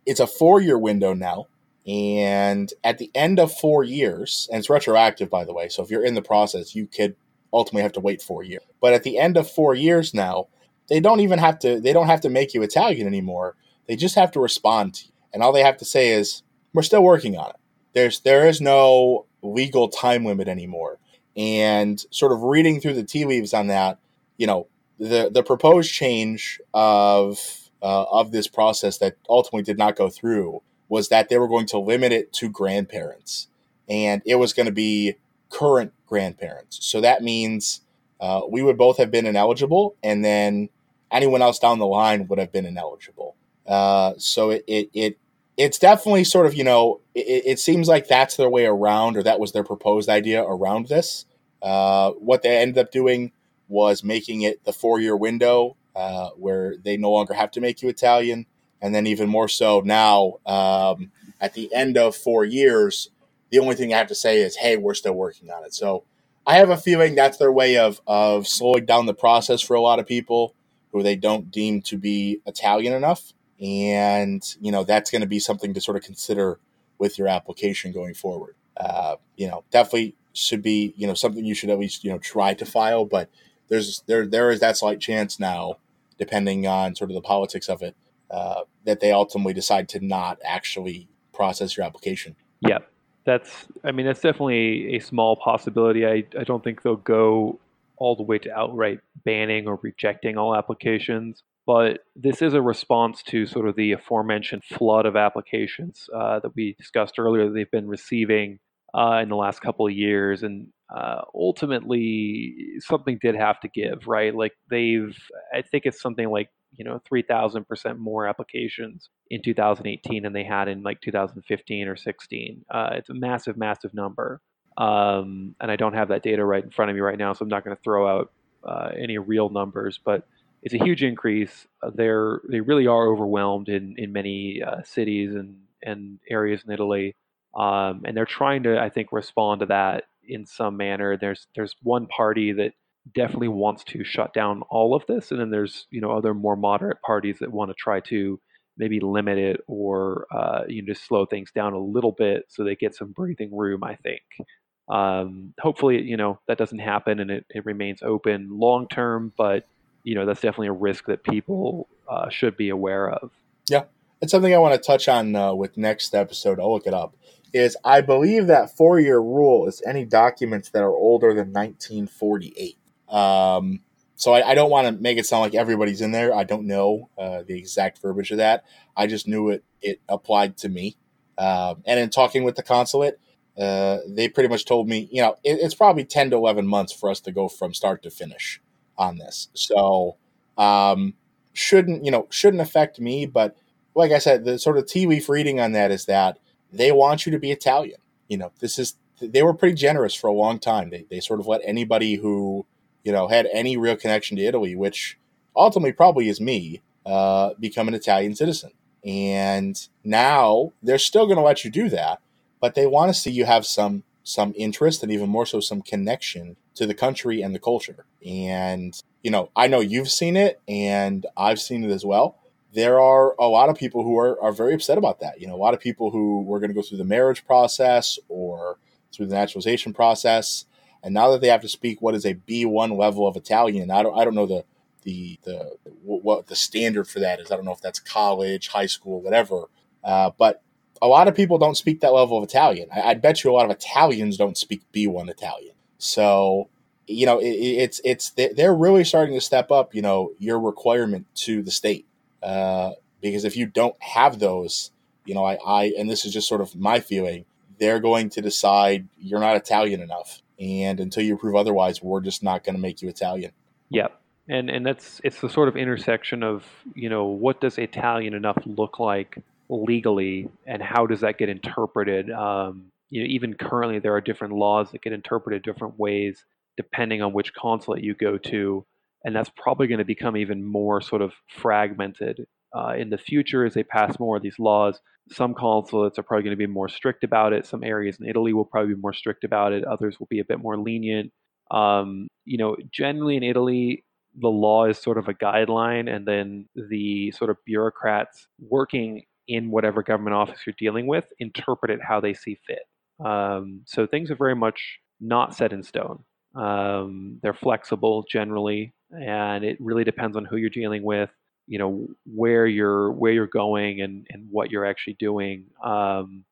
it's a four year window now. And at the end of four years, and it's retroactive, by the way, so if you're in the process, you could ultimately have to wait four years. But at the end of four years now, they don't even have to they don't have to make you Italian anymore. They just have to respond to you. And all they have to say is, We're still working on it. There's there is no legal time limit anymore. And sort of reading through the tea leaves on that, you know, the the proposed change of uh, of this process that ultimately did not go through was that they were going to limit it to grandparents and it was going to be current grandparents. So that means uh, we would both have been ineligible, and then anyone else down the line would have been ineligible. Uh, so it, it, it it's definitely sort of you know it, it, seems like that's their way around, or that was their proposed idea around this. Uh, what they ended up doing was making it the four year window uh, where they no longer have to make you Italian and then even more so now um, at the end of four years the only thing I have to say is, hey, we're still working on it. So I have a feeling that's their way of of slowing down the process for a lot of people who they don't deem to be Italian enough, and you know that's going to be something to sort of consider with your application going forward. Uh, you know, definitely should be you know something you should at least you know try to file, but there's there there is that slight chance now, depending on sort of the politics of it, uh, that they ultimately decide to not actually process your application. Yeah, that's I mean that's definitely a small possibility. I I don't think they'll go all the way to outright banning or rejecting all applications. But this is a response to sort of the aforementioned flood of applications uh, that we discussed earlier that they've been receiving uh, in the last couple of years. And uh, ultimately, something did have to give, right? Like they've, I think it's something like, you know, 3,000% more applications in 2018 than they had in like 2015 or 16. Uh, it's a massive, massive number. Um, and I don't have that data right in front of me right now, so I'm not going to throw out uh, any real numbers, but it's a huge increase. Uh, they're they really are overwhelmed in in many uh, cities and and areas in Italy, um, and they're trying to I think respond to that in some manner. There's there's one party that definitely wants to shut down all of this, and then there's you know other more moderate parties that want to try to maybe limit it or uh, you know just slow things down a little bit so they get some breathing room. I think. Um, hopefully, you know that doesn't happen and it, it remains open long term, but you know that's definitely a risk that people uh, should be aware of. Yeah, it's something I want to touch on uh, with next episode. I'll look it up. Is I believe that four year rule is any documents that are older than 1948. Um, so I, I don't want to make it sound like everybody's in there. I don't know uh, the exact verbiage of that. I just knew it it applied to me. Um, and in talking with the consulate, uh, they pretty much told me, you know, it, it's probably 10 to 11 months for us to go from start to finish on this. So, um, shouldn't, you know, shouldn't affect me. But like I said, the sort of tea leaf reading on that is that they want you to be Italian. You know, this is, they were pretty generous for a long time. They, they sort of let anybody who, you know, had any real connection to Italy, which ultimately probably is me, uh, become an Italian citizen. And now they're still going to let you do that but they want to see you have some some interest and even more so some connection to the country and the culture. And you know, I know you've seen it and I've seen it as well. There are a lot of people who are, are very upset about that. You know, a lot of people who were going to go through the marriage process or through the naturalization process. And now that they have to speak what is a B1 level of Italian, I don't, I don't know the, the, the, what the standard for that is. I don't know if that's college, high school, whatever. Uh, but a lot of people don't speak that level of Italian. I, I bet you a lot of Italians don't speak B1 Italian. So, you know, it, it's it's they're really starting to step up. You know, your requirement to the state uh, because if you don't have those, you know, I, I and this is just sort of my feeling. They're going to decide you're not Italian enough, and until you prove otherwise, we're just not going to make you Italian. Yep and and that's it's the sort of intersection of you know what does Italian enough look like legally, and how does that get interpreted? Um, you know, even currently, there are different laws that get interpreted different ways depending on which consulate you go to, and that's probably going to become even more sort of fragmented uh, in the future as they pass more of these laws. Some consulates are probably going to be more strict about it. Some areas in Italy will probably be more strict about it. Others will be a bit more lenient. Um, you know, generally in Italy, the law is sort of a guideline, and then the sort of bureaucrats working in whatever government office you're dealing with interpret it how they see fit. Um, so things are very much not set in stone. Um, they're flexible generally, and it really depends on who you're dealing with. You know where you're where you're going and and what you're actually doing. Um,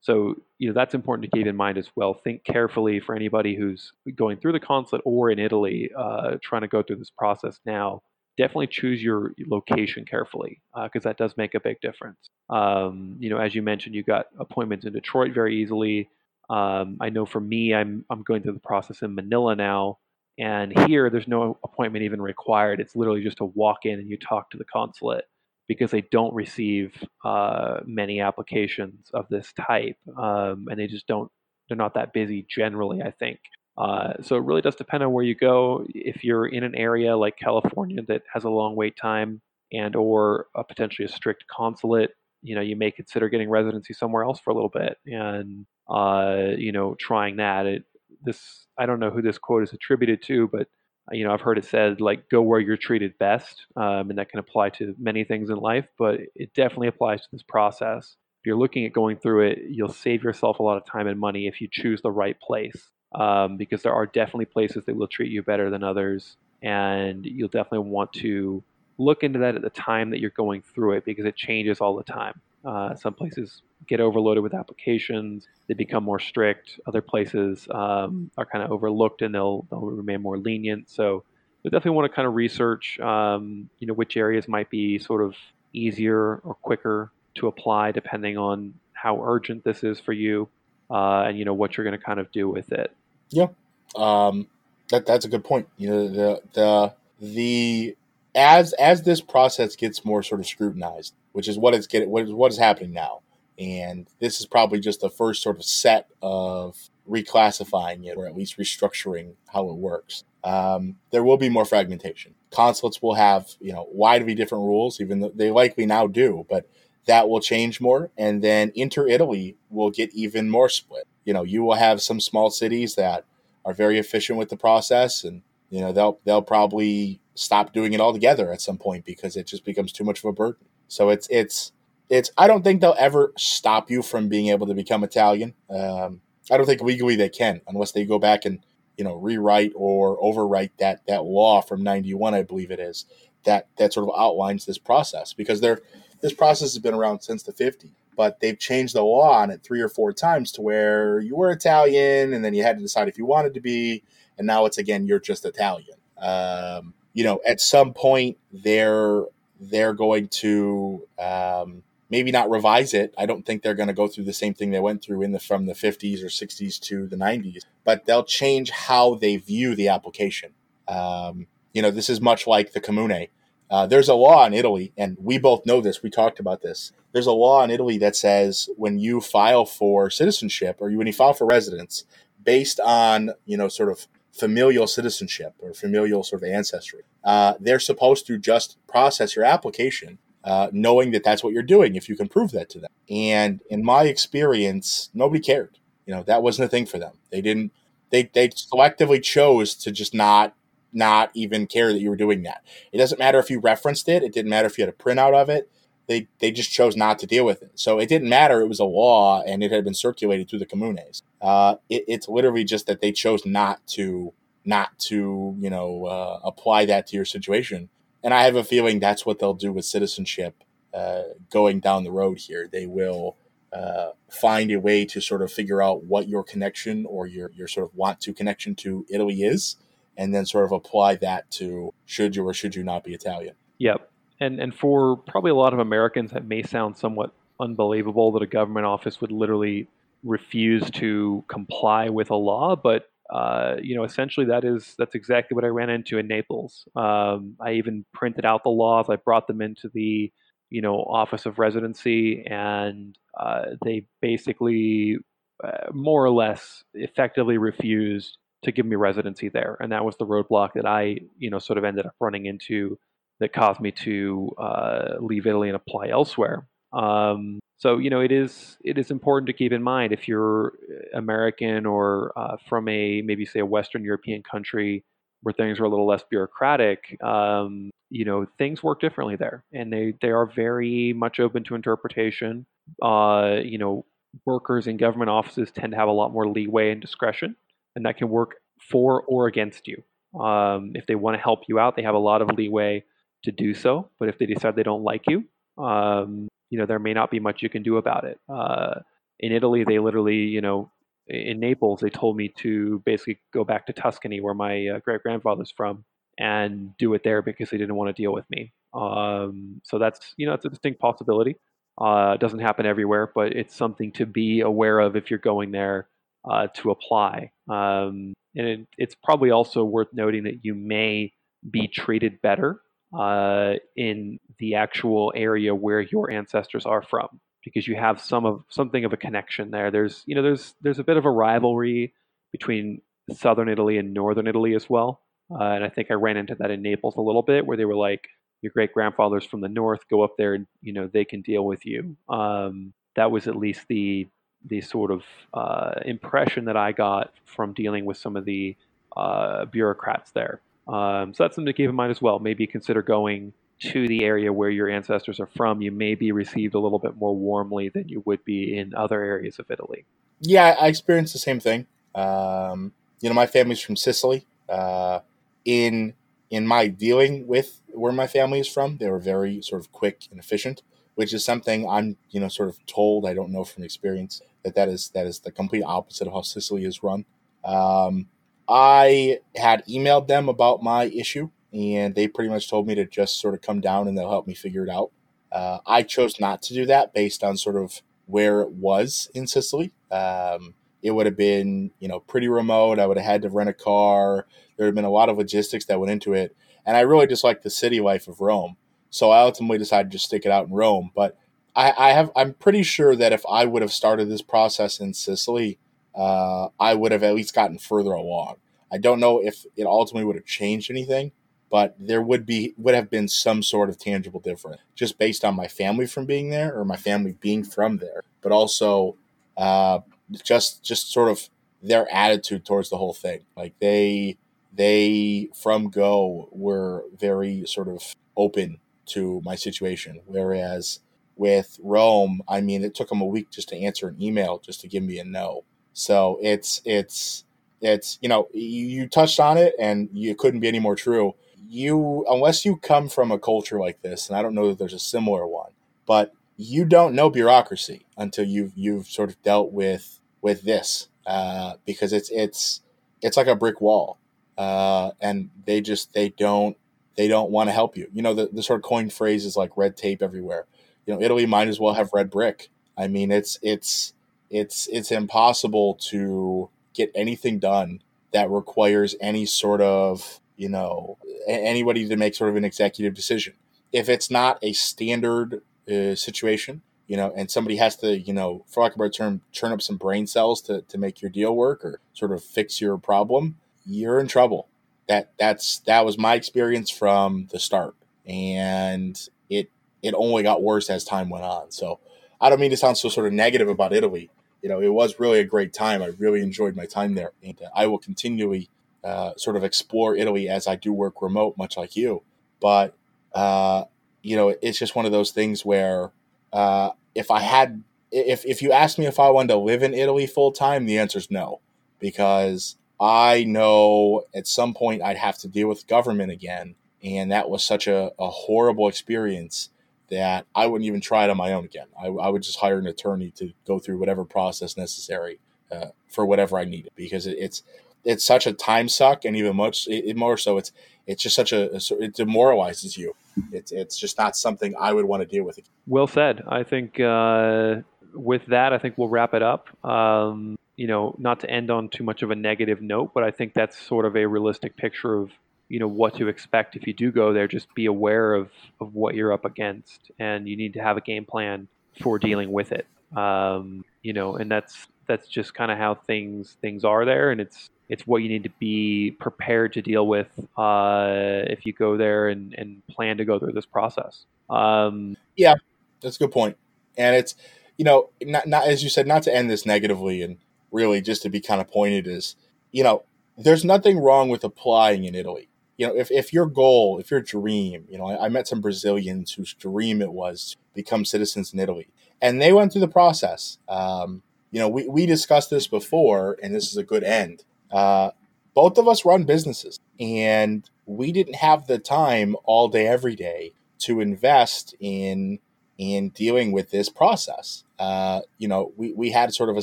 so you know that's important to keep in mind as well. Think carefully for anybody who's going through the consulate or in Italy, uh, trying to go through this process now definitely choose your location carefully because uh, that does make a big difference. Um, you know, as you mentioned, you got appointments in Detroit very easily. Um, I know for me, I'm I'm going through the process in Manila now, and here there's no appointment even required. It's literally just to walk in and you talk to the consulate because they don't receive uh, many applications of this type, um, and they just don't. They're not that busy generally. I think. Uh, so it really does depend on where you go. If you're in an area like California that has a long wait time and or a potentially a strict consulate, you know, you may consider getting residency somewhere else for a little bit. And uh, you know, trying that. It, this I don't know who this quote is attributed to, but you know I've heard it said like go where you're treated best, um, and that can apply to many things in life, but it definitely applies to this process. If you're looking at going through it, you'll save yourself a lot of time and money if you choose the right place, um, because there are definitely places that will treat you better than others, and you'll definitely want to look into that at the time that you're going through it because it changes all the time. Uh, some places get overloaded with applications; they become more strict. Other places um, are kind of overlooked and they'll they'll remain more lenient. So you definitely want to kind of research, um, you know, which areas might be sort of easier or quicker to apply depending on how urgent this is for you, uh, and you know what you're going to kind of do with it. Yeah, um, that that's a good point. You know, the the the as as this process gets more sort of scrutinized, which is what it's getting, what is what is happening now, and this is probably just the first sort of set of reclassifying it or at least restructuring how it works. Um, there will be more fragmentation. Consulates will have you know widely different rules, even though they likely now do, but that will change more. And then inter Italy will get even more split. You know, you will have some small cities that are very efficient with the process, and you know they'll they'll probably stop doing it altogether at some point because it just becomes too much of a burden. So it's it's it's. I don't think they'll ever stop you from being able to become Italian. Um, I don't think legally they can unless they go back and you know rewrite or overwrite that that law from 91 i believe it is that that sort of outlines this process because they're this process has been around since the 50s but they've changed the law on it three or four times to where you were italian and then you had to decide if you wanted to be and now it's again you're just italian um, you know at some point they're they're going to um, maybe not revise it. I don't think they're going to go through the same thing they went through in the from the 50s or 60s to the 90s, but they'll change how they view the application. Um, you know, this is much like the comune. Uh, there's a law in Italy, and we both know this. We talked about this. There's a law in Italy that says when you file for citizenship or when you file for residence, based on you know sort of familial citizenship or familial sort of ancestry, uh, they're supposed to just process your application uh, knowing that that's what you're doing if you can prove that to them. And in my experience, nobody cared. You know, that wasn't a thing for them. They didn't. They they selectively chose to just not not even care that you were doing that. It doesn't matter if you referenced it. It didn't matter if you had a printout of it. They they just chose not to deal with it. So it didn't matter. It was a law and it had been circulated through the comunes. Uh, it, it's literally just that they chose not to not to you know uh, apply that to your situation and I have a feeling that's what they'll do with citizenship uh, going down the road here. They will uh, find a way to sort of figure out what your connection or your your sort of want to connection to Italy is, and then sort of apply that to should you or should you not be Italian. Yep, and and for probably a lot of Americans, that may sound somewhat unbelievable that a government office would literally refuse to comply with a law, but uh, you know, essentially that is that's exactly what I ran into in Naples. Um, I even printed out the laws. I brought them into the you know office of residency, and uh, they basically uh, more or less effectively refused to give me residency there, and that was the roadblock that I you know sort of ended up running into that caused me to uh, leave Italy and apply elsewhere. Um, so you know it is it is important to keep in mind if you're American or uh, from a maybe say a Western European country where things are a little less bureaucratic. Um, you know things work differently there, and they they are very much open to interpretation. Uh, you know workers in government offices tend to have a lot more leeway and discretion, and that can work for or against you. Um, if they want to help you out, they have a lot of leeway to do so. But if they decide they don't like you, um, you know, there may not be much you can do about it. Uh, in Italy, they literally, you know, in Naples, they told me to basically go back to Tuscany, where my uh, great grandfather's from, and do it there because they didn't want to deal with me. Um, so that's, you know, it's a distinct possibility. Uh, it doesn't happen everywhere, but it's something to be aware of if you're going there uh, to apply. Um, and it, it's probably also worth noting that you may be treated better uh, in the actual area where your ancestors are from because you have some of something of a connection there. There's you know there's there's a bit of a rivalry between southern Italy and northern Italy as well, uh, and I think I ran into that in Naples a little bit where they were like your great grandfathers from the north go up there and you know they can deal with you. Um, that was at least the the sort of uh, impression that I got from dealing with some of the uh, bureaucrats there. Um, so that's something to keep in mind as well. Maybe consider going to the area where your ancestors are from. You may be received a little bit more warmly than you would be in other areas of Italy. Yeah, I experienced the same thing. Um, you know, my family's from Sicily. Uh, in in my dealing with where my family is from, they were very sort of quick and efficient, which is something I'm you know sort of told. I don't know from experience that that is that is the complete opposite of how Sicily is run. Um, I had emailed them about my issue, and they pretty much told me to just sort of come down and they'll help me figure it out. Uh, I chose not to do that based on sort of where it was in Sicily. Um, it would have been, you know, pretty remote. I would have had to rent a car. There would have been a lot of logistics that went into it. And I really just like the city life of Rome. So I ultimately decided to stick it out in Rome. But I, I have I'm pretty sure that if I would have started this process in Sicily, uh, I would have at least gotten further along. I don't know if it ultimately would have changed anything, but there would be would have been some sort of tangible difference just based on my family from being there or my family being from there, but also uh, just just sort of their attitude towards the whole thing. Like they they from go were very sort of open to my situation, whereas with Rome, I mean, it took them a week just to answer an email just to give me a no. So it's it's it's you know you, you touched on it and you couldn't be any more true. You unless you come from a culture like this, and I don't know that there's a similar one, but you don't know bureaucracy until you've you've sort of dealt with with this uh, because it's it's it's like a brick wall, uh, and they just they don't they don't want to help you. You know the, the sort of coined phrase is like red tape everywhere. You know Italy might as well have red brick. I mean it's it's it's it's impossible to get anything done that requires any sort of you know anybody to make sort of an executive decision. If it's not a standard uh, situation, you know, and somebody has to, you know, for lack of a better term, turn up some brain cells to, to make your deal work or sort of fix your problem, you're in trouble. That that's that was my experience from the start, and it it only got worse as time went on. So I don't mean to sound so sort of negative about Italy. You know, it was really a great time. I really enjoyed my time there, and I will continually uh, sort of explore Italy as I do work remote, much like you. But uh, you know, it's just one of those things where uh, if I had, if if you asked me if I wanted to live in Italy full time, the answer is no, because I know at some point I'd have to deal with government again, and that was such a, a horrible experience that I wouldn't even try it on my own again. I, I would just hire an attorney to go through whatever process necessary uh, for whatever I needed because it, it's it's such a time suck, and even much it, more so, it's it's just such a it demoralizes you. It's it's just not something I would want to deal with. Well said. I think uh, with that, I think we'll wrap it up. Um, you know, not to end on too much of a negative note, but I think that's sort of a realistic picture of you know what to expect if you do go there. Just be aware of of what you're up against, and you need to have a game plan for dealing with it. Um, you know, and that's that's just kind of how things things are there, and it's it's what you need to be prepared to deal with uh, if you go there and, and plan to go through this process. Um, yeah, that's a good point. And it's, you know, not, not as you said, not to end this negatively and really just to be kind of pointed is, you know, there's nothing wrong with applying in Italy. You know, if, if your goal, if your dream, you know, I, I met some Brazilians whose dream it was to become citizens in Italy, and they went through the process. Um, you know, we, we discussed this before, and this is a good end uh, both of us run businesses, and we didn't have the time all day, every day to invest in in dealing with this process. Uh, you know, we, we had sort of a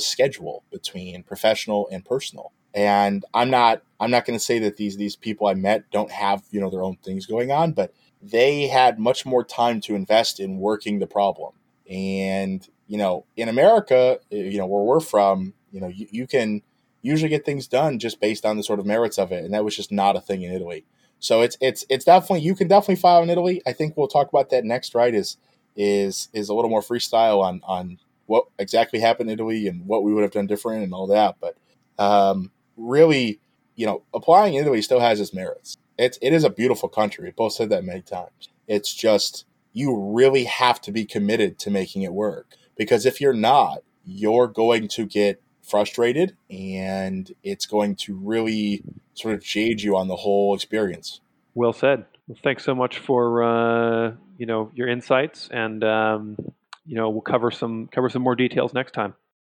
schedule between professional and personal. And I'm not I'm not going to say that these these people I met don't have you know their own things going on, but they had much more time to invest in working the problem. And you know, in America, you know where we're from, you know, you, you can usually get things done just based on the sort of merits of it, and that was just not a thing in Italy. So it's it's it's definitely you can definitely file in Italy. I think we'll talk about that next. Right? Is is is a little more freestyle on on what exactly happened in Italy and what we would have done different and all that. But um, really, you know, applying in Italy still has its merits. It's it is a beautiful country. We both said that many times. It's just you really have to be committed to making it work because if you're not, you're going to get frustrated and it's going to really sort of jade you on the whole experience. Well said. Well, thanks so much for uh, you know your insights, and um, you know we'll cover some cover some more details next time.